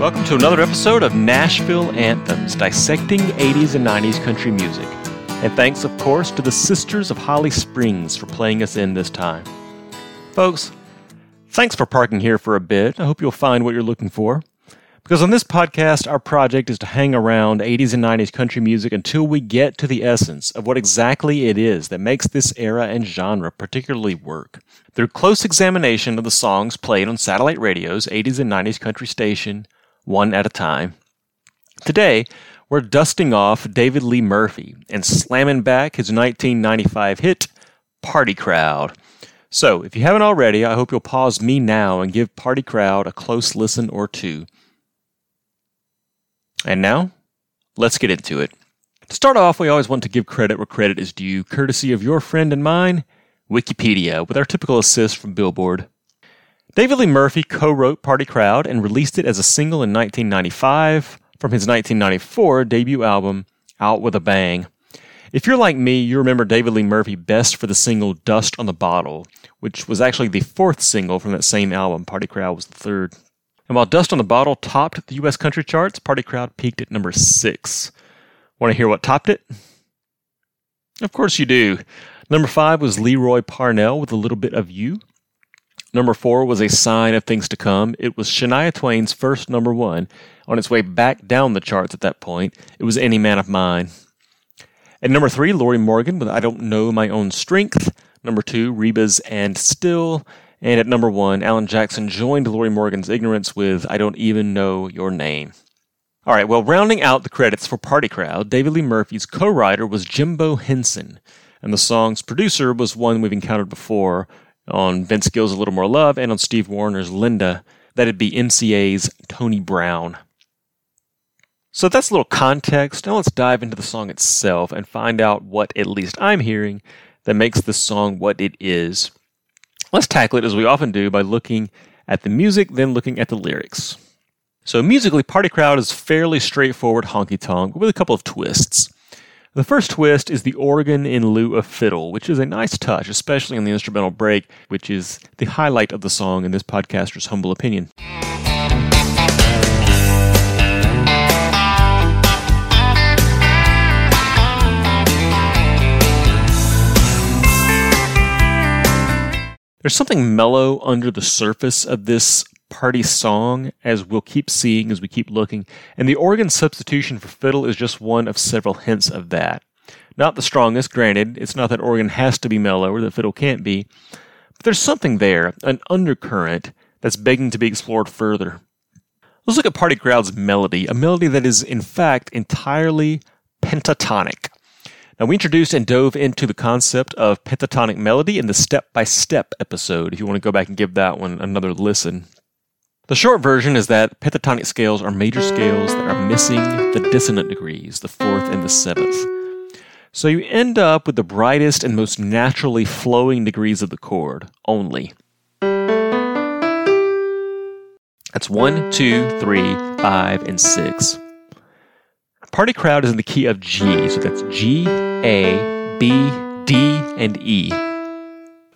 Welcome to another episode of Nashville Anthems, dissecting 80s and 90s country music. And thanks, of course, to the Sisters of Holly Springs for playing us in this time. Folks, thanks for parking here for a bit. I hope you'll find what you're looking for. Because on this podcast, our project is to hang around 80s and 90s country music until we get to the essence of what exactly it is that makes this era and genre particularly work. Through close examination of the songs played on satellite radio's 80s and 90s country station, one at a time. Today, we're dusting off David Lee Murphy and slamming back his 1995 hit, Party Crowd. So, if you haven't already, I hope you'll pause me now and give Party Crowd a close listen or two. And now, let's get into it. To start off, we always want to give credit where credit is due, courtesy of your friend and mine, Wikipedia, with our typical assist from Billboard. David Lee Murphy co wrote Party Crowd and released it as a single in 1995 from his 1994 debut album, Out with a Bang. If you're like me, you remember David Lee Murphy best for the single Dust on the Bottle, which was actually the fourth single from that same album. Party Crowd was the third. And while Dust on the Bottle topped the U.S. country charts, Party Crowd peaked at number six. Want to hear what topped it? Of course you do. Number five was Lee Roy Parnell with a little bit of you. Number four was a sign of things to come. It was Shania Twain's first number one. On its way back down the charts at that point, it was Any Man of Mine. At number three, Lorrie Morgan with I Don't Know My Own Strength. Number two, Reba's And Still. And at number one, Alan Jackson joined Lorrie Morgan's ignorance with I Don't Even Know Your Name. All right, well, rounding out the credits for Party Crowd, David Lee Murphy's co writer was Jimbo Hinson, and the song's producer was one we've encountered before on Vince Gill's A Little More Love and on Steve Wariner's Lynda. That'd be MCA's Tony Brown. So that's a little context. Now let's dive into the song itself and find out what, at least I'm hearing, that makes this song what it is. Let's tackle it as we often do by looking at the music, then looking at the lyrics. So, musically, Party Crowd is fairly straightforward honky tonk with a couple of twists. The first twist is the organ in lieu of fiddle, which is a nice touch, especially in the instrumental break, which is the highlight of the song in this podcaster's humble opinion. There's something mellow under the surface of this party song, as we'll keep seeing as we keep looking, and the organ substitution for fiddle is just one of several hints of that. Not the strongest, granted, it's not that organ has to be mellow or that fiddle can't be, but there's something there, an undercurrent, that's begging to be explored further. Let's look at Party Crowd's melody, a melody that is in fact entirely pentatonic. Now, we introduced and dove into the concept of pentatonic melody in the step by step episode, if you want to go back and give that one another listen. The short version is that pentatonic scales are major scales that are missing the dissonant degrees, the fourth and the seventh. So you end up with the brightest and most naturally flowing degrees of the chord only. That's one, two, three, five, and six. Party Crowd is in the key of G, so that's G, A, B, D, and E.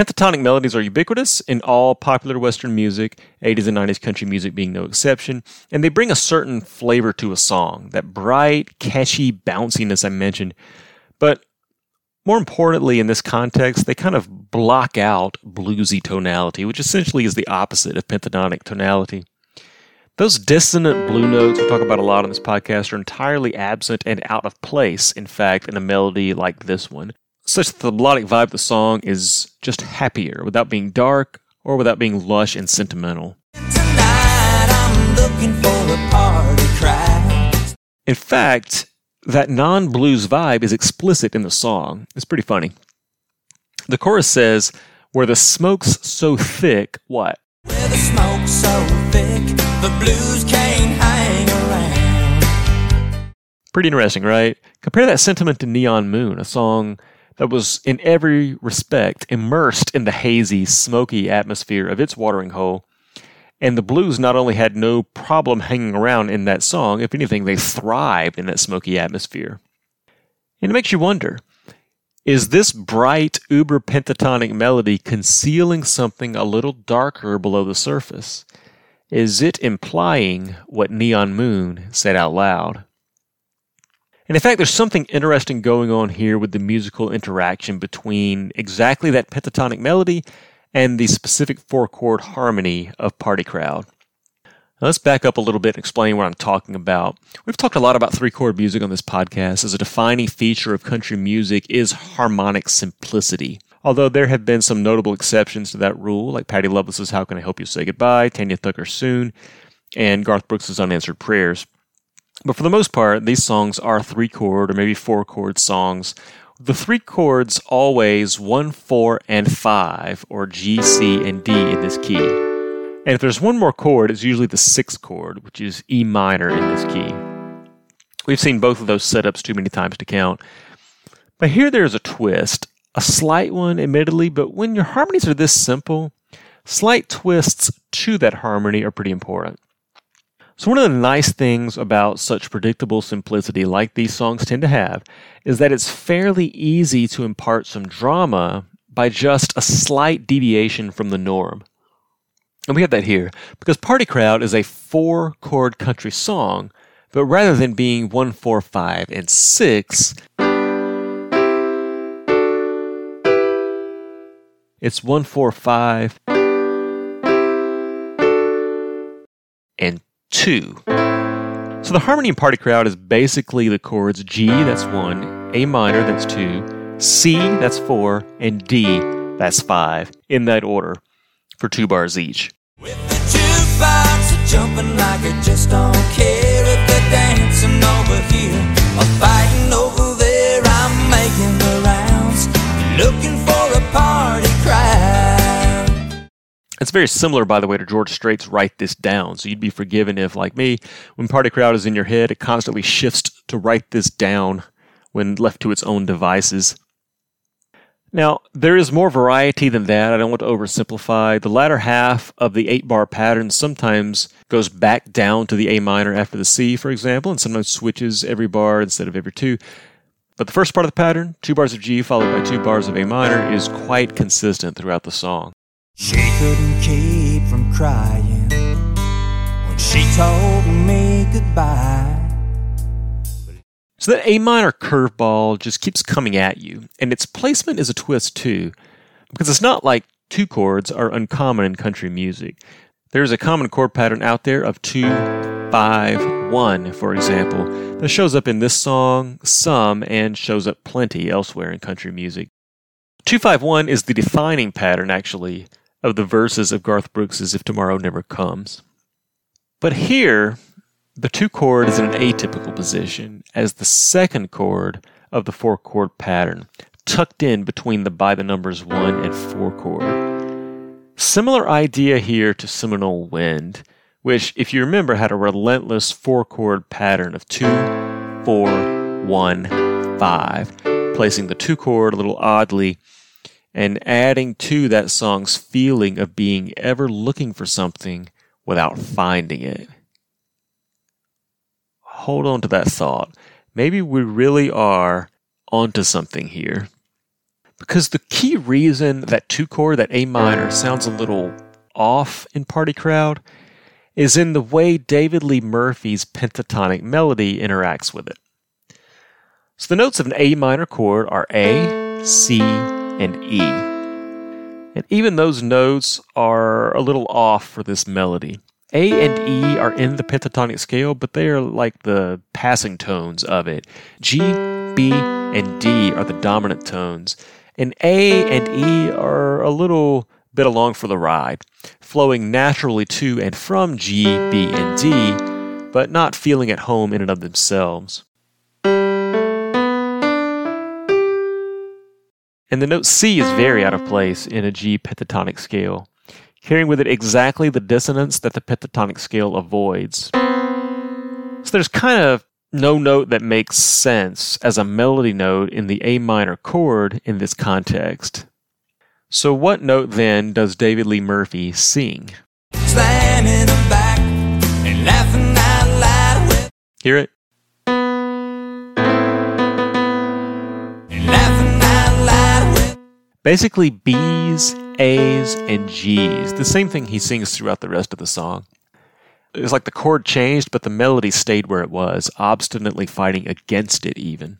Pentatonic melodies are ubiquitous in all popular Western music, 80s and 90s country music being no exception, and they bring a certain flavor to a song, that bright, catchy bounciness I mentioned. But more importantly, in this context, they kind of block out bluesy tonality, which essentially is the opposite of pentatonic tonality. Those dissonant blue notes we talk about a lot on this podcast are entirely absent and out of place, in fact, in a melody like this one, such that the melodic vibe of the song is just happier without being dark or without being lush and sentimental. In fact, that non blues vibe is explicit in the song. It's pretty funny. The chorus says, Where the smoke's so thick, what? Where the smoke's so thick, the blues can't hang around. Pretty interesting, right? Compare that sentiment to Neon Moon, a song that was in every respect immersed in the hazy, smoky atmosphere of its watering hole. And the blues not only had no problem hanging around in that song, if anything, they thrived in that smoky atmosphere. And it makes you wonder is this bright, uber pentatonic melody concealing something a little darker below the surface? Is it implying what Neon Moon said out loud? And in fact, there's something interesting going on here with the musical interaction between exactly that pentatonic melody and the specific four chord harmony of Party Crowd. Now let's back up a little bit and explain what I'm talking about. We've talked a lot about three chord music on this podcast as a defining feature of country music is harmonic simplicity. Although there have been some notable exceptions to that rule, like Patty Loveless's How Can I Help You Say Goodbye, Tanya Tucker Soon, and Garth Brooks' Unanswered Prayers. But for the most part, these songs are three chord or maybe four chord songs. The three chords always 1, 4, and 5, or G, C, and D in this key. And if there's one more chord, it's usually the sixth chord, which is E minor in this key. We've seen both of those setups too many times to count. But here there's a twist, a slight one, admittedly, but when your harmonies are this simple, slight twists to that harmony are pretty important. So, one of the nice things about such predictable simplicity, like these songs tend to have, is that it's fairly easy to impart some drama by just a slight deviation from the norm. And we have that here because Party Crowd is a four chord country song, but rather than being one, four, five, and six, it's one, four, five, and 2. So the harmony in Party Crowd is basically the chords G, that's 1, A minor, that's 2, C, that's 4, and D, that's 5, in that order, for two bars each. With the jukebox jumping like just don't care if they're dancing over here or fighting over It's very similar, by the way, to George Strait's Write This Down. So you'd be forgiven if, like me, when Party Crowd is in your head, it constantly shifts to write this down when left to its own devices. Now, there is more variety than that. I don't want to oversimplify. The latter half of the eight bar pattern sometimes goes back down to the A minor after the C, for example, and sometimes switches every bar instead of every two. But the first part of the pattern, two bars of G followed by two bars of A minor, is quite consistent throughout the song. She couldn't keep from crying when she told me goodbye. So that A minor curveball just keeps coming at you, and its placement is a twist too, because it's not like two chords are uncommon in country music. There's a common chord pattern out there of two, five, one, for example, that shows up in this song some and shows up plenty elsewhere in country music. 251 is the defining pattern, actually, of the verses of Garth Brooks' If Tomorrow Never Comes. But here, the two chord is in an atypical position as the second chord of the four chord pattern, tucked in between the by the numbers one and four chord. Similar idea here to Seminole Wind, which, if you remember, had a relentless four chord pattern of two, four, one, five, placing the two chord a little oddly and adding to that song's feeling of being ever looking for something without finding it. Hold on to that thought. Maybe we really are onto something here. Because the key reason that two chord, that A minor, sounds a little off in Party Crowd is in the way David Lee Murphy's pentatonic melody interacts with it. So the notes of an A minor chord are A, C, and E. And even those notes are a little off for this melody. A and E are in the pentatonic scale, but they are like the passing tones of it. G, B, and D are the dominant tones, and A and E are a little bit along for the ride, flowing naturally to and from G, B, and D, but not feeling at home in and of themselves. And the note C is very out of place in a G pentatonic scale, carrying with it exactly the dissonance that the pentatonic scale avoids. So there's kind of no note that makes sense as a melody note in the A minor chord in this context. So, what note then does David Lee Murphy sing? Hear it? Basically, B's, A's, and G's. The same thing he sings throughout the rest of the song. It's like the chord changed, but the melody stayed where it was, obstinately fighting against it, even.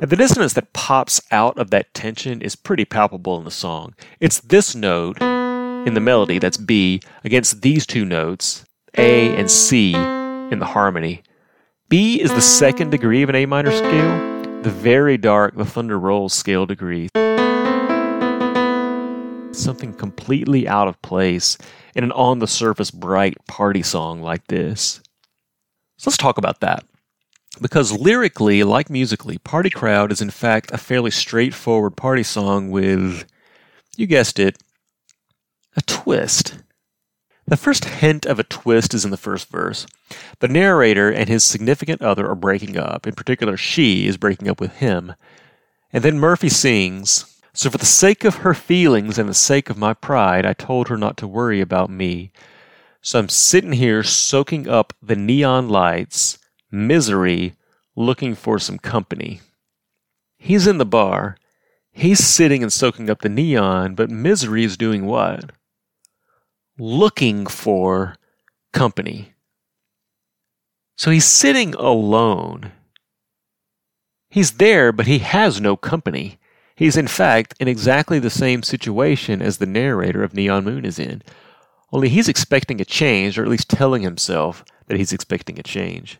And the dissonance that pops out of that tension is pretty palpable in the song. It's this note in the melody, that's B, against these two notes, A and C, in the harmony. B is the second degree of an A minor scale, the very dark, the thunder rolls scale degree. Something completely out of place in an on the surface bright party song like this. So let's talk about that. Because lyrically, like musically, Party Crowd is in fact a fairly straightforward party song with, you guessed it, a twist. The first hint of a twist is in the first verse. The narrator and his significant other are breaking up. In particular, she is breaking up with him. And then Murphy sings, So for the sake of her feelings and the sake of my pride, I told her not to worry about me. So I'm sitting here soaking up the neon lights Misery looking for some company. He's in the bar. He's sitting and soaking up the neon, but Misery is doing what? Looking for company. So he's sitting alone. He's there, but he has no company. He's, in fact, in exactly the same situation as the narrator of Neon Moon is in. Only he's expecting a change, or at least telling himself that he's expecting a change.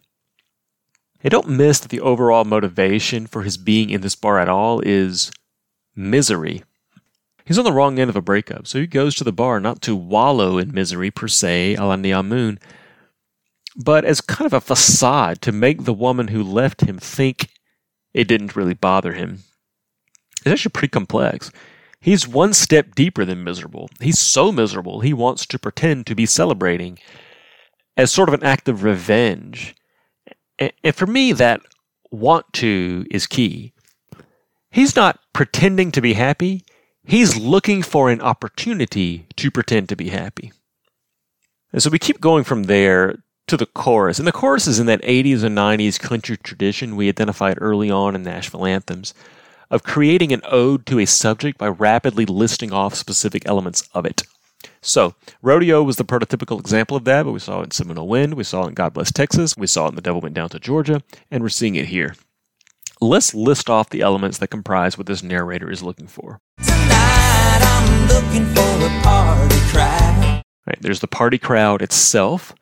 I don't miss that the overall motivation for his being in this bar at all is misery. He's on the wrong end of a breakup, so he goes to the bar not to wallow in misery per se, a la but as kind of a facade to make the woman who left him think it didn't really bother him. It's actually pretty complex. He's one step deeper than miserable. He's so miserable, he wants to pretend to be celebrating as sort of an act of revenge and for me, that want to is key. He's not pretending to be happy, he's looking for an opportunity to pretend to be happy. And so we keep going from there to the chorus. And the chorus is in that 80s and 90s country tradition we identified early on in Nashville anthems of creating an ode to a subject by rapidly listing off specific elements of it. So, Rodeo was the prototypical example of that, but we saw it in Seminole Wind, we saw it in God Bless Texas, we saw it in The Devil Went Down to Georgia, and we're seeing it here. Let's list off the elements that comprise what this narrator is looking for. Tonight Right, there's the party crowd itself,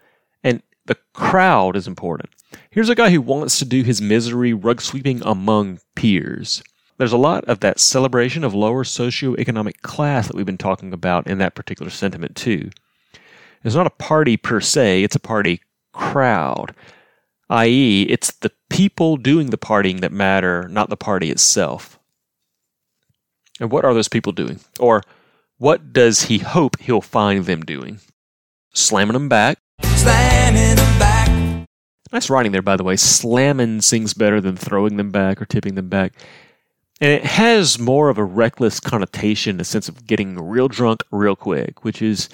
and the crowd is important. Here's a guy who wants to do his misery rug sweeping among peers. There's a lot of that celebration of lower socioeconomic class that we've been talking about in that particular sentiment, too. It's not a party per se, it's a party crowd, i.e., it's the people doing the partying that matter, not the party itself. And what are those people doing? Or what does he hope he'll find them doing? Slamming them back. Slamming them back. Nice writing there, by the way. Slamming sings better than throwing them back or tipping them back. And it has more of a reckless connotation, a sense of getting real drunk real quick, which is,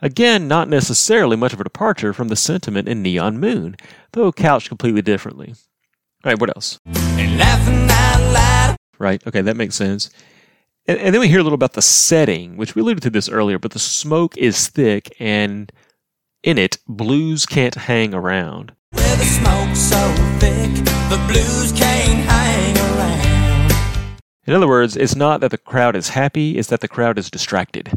again, not necessarily much of a departure from the sentiment in Neon Moon, though couched completely differently. All right, what else? Right, okay, that makes sense. And, and, then we hear a little about the setting, which we alluded to this earlier, but the smoke is thick, and in it, blues can't hang around. Where the smoke's so thick, the blues can't hang around. In other words, it's not that the crowd is happy, it's that the crowd is distracted.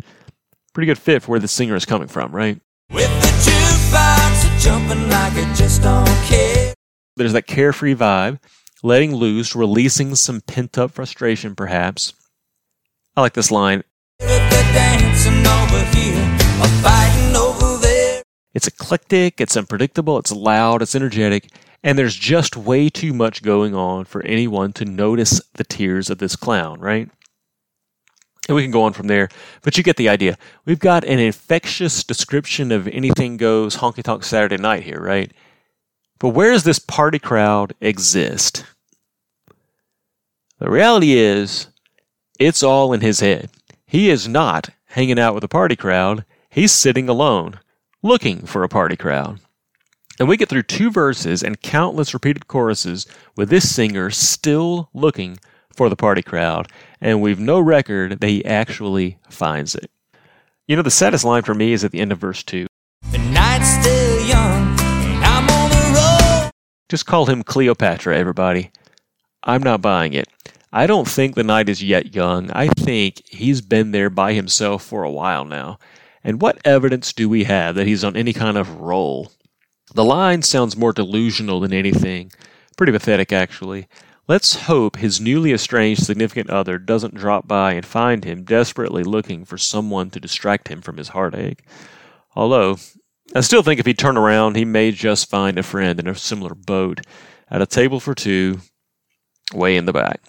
Pretty good fit for where the singer is coming from, right? With the jukebox jumping like it just don't care. There's that carefree vibe, letting loose, releasing some pent up frustration, perhaps. I like this line. It's eclectic, it's unpredictable, it's loud, it's energetic, and there's just way too much going on for anyone to notice the tears of this clown, right? And we can go on from there, but you get the idea. We've got an infectious description of anything goes honky tonk Saturday night here, right? But where does this party crowd exist? The reality is, it's all in his head. He is not hanging out with a party crowd, he's sitting alone, looking for a party crowd. And we get through two verses and countless repeated choruses with this singer still looking for the party crowd, and we've no record that he actually finds it. You know, the saddest line for me is at the end of verse 2. The night's still young, and I'm on the road. Just call him Cleopatra, everybody. I'm not buying it. I don't think the night is yet young. I think he's been there by himself for a while now. And what evidence do we have that he's on any kind of roll? The line sounds more delusional than anything. Pretty pathetic, actually. Let's hope his newly estranged significant other doesn't drop by and find him desperately looking for someone to distract him from his heartache. Although, I still think if he turned around, he may just find a friend in a similar boat at a table for two, way in the back.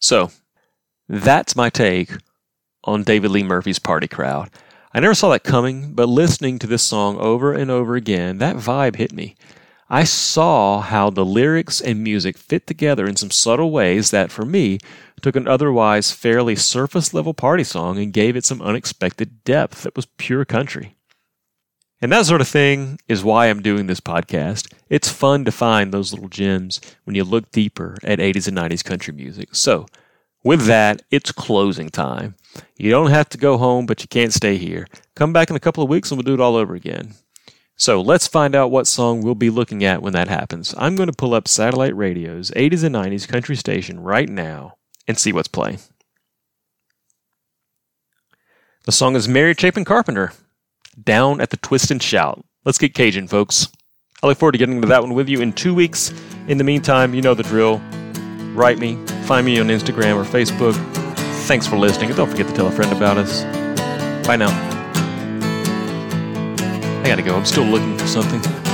So, that's my take on David Lee Murphy's Party Crowd. I never saw that coming, but listening to this song over and over again, that vibe hit me. I saw how the lyrics and music fit together in some subtle ways that, for me, took an otherwise fairly surface level party song and gave it some unexpected depth that was pure country. And that sort of thing is why I'm doing this podcast. It's fun to find those little gems when you look deeper at 80s and 90s country music. So, with that, it's closing time. You don't have to go home, but you can't stay here. Come back in a couple of weeks and we'll do it all over again. So let's find out what song we'll be looking at when that happens. I'm going to pull up Satellite Radio's 80s and 90s country station right now and see what's playing. The song is Mary Chapin Carpenter, Down at the Twist and Shout. Let's get Cajun, folks. I look forward to getting into that one with you in two weeks. In the meantime, you know the drill. Write me, find me on Instagram or Facebook. Thanks for listening, and don't forget to tell a friend about us. Bye now. I gotta go, I'm still looking for something.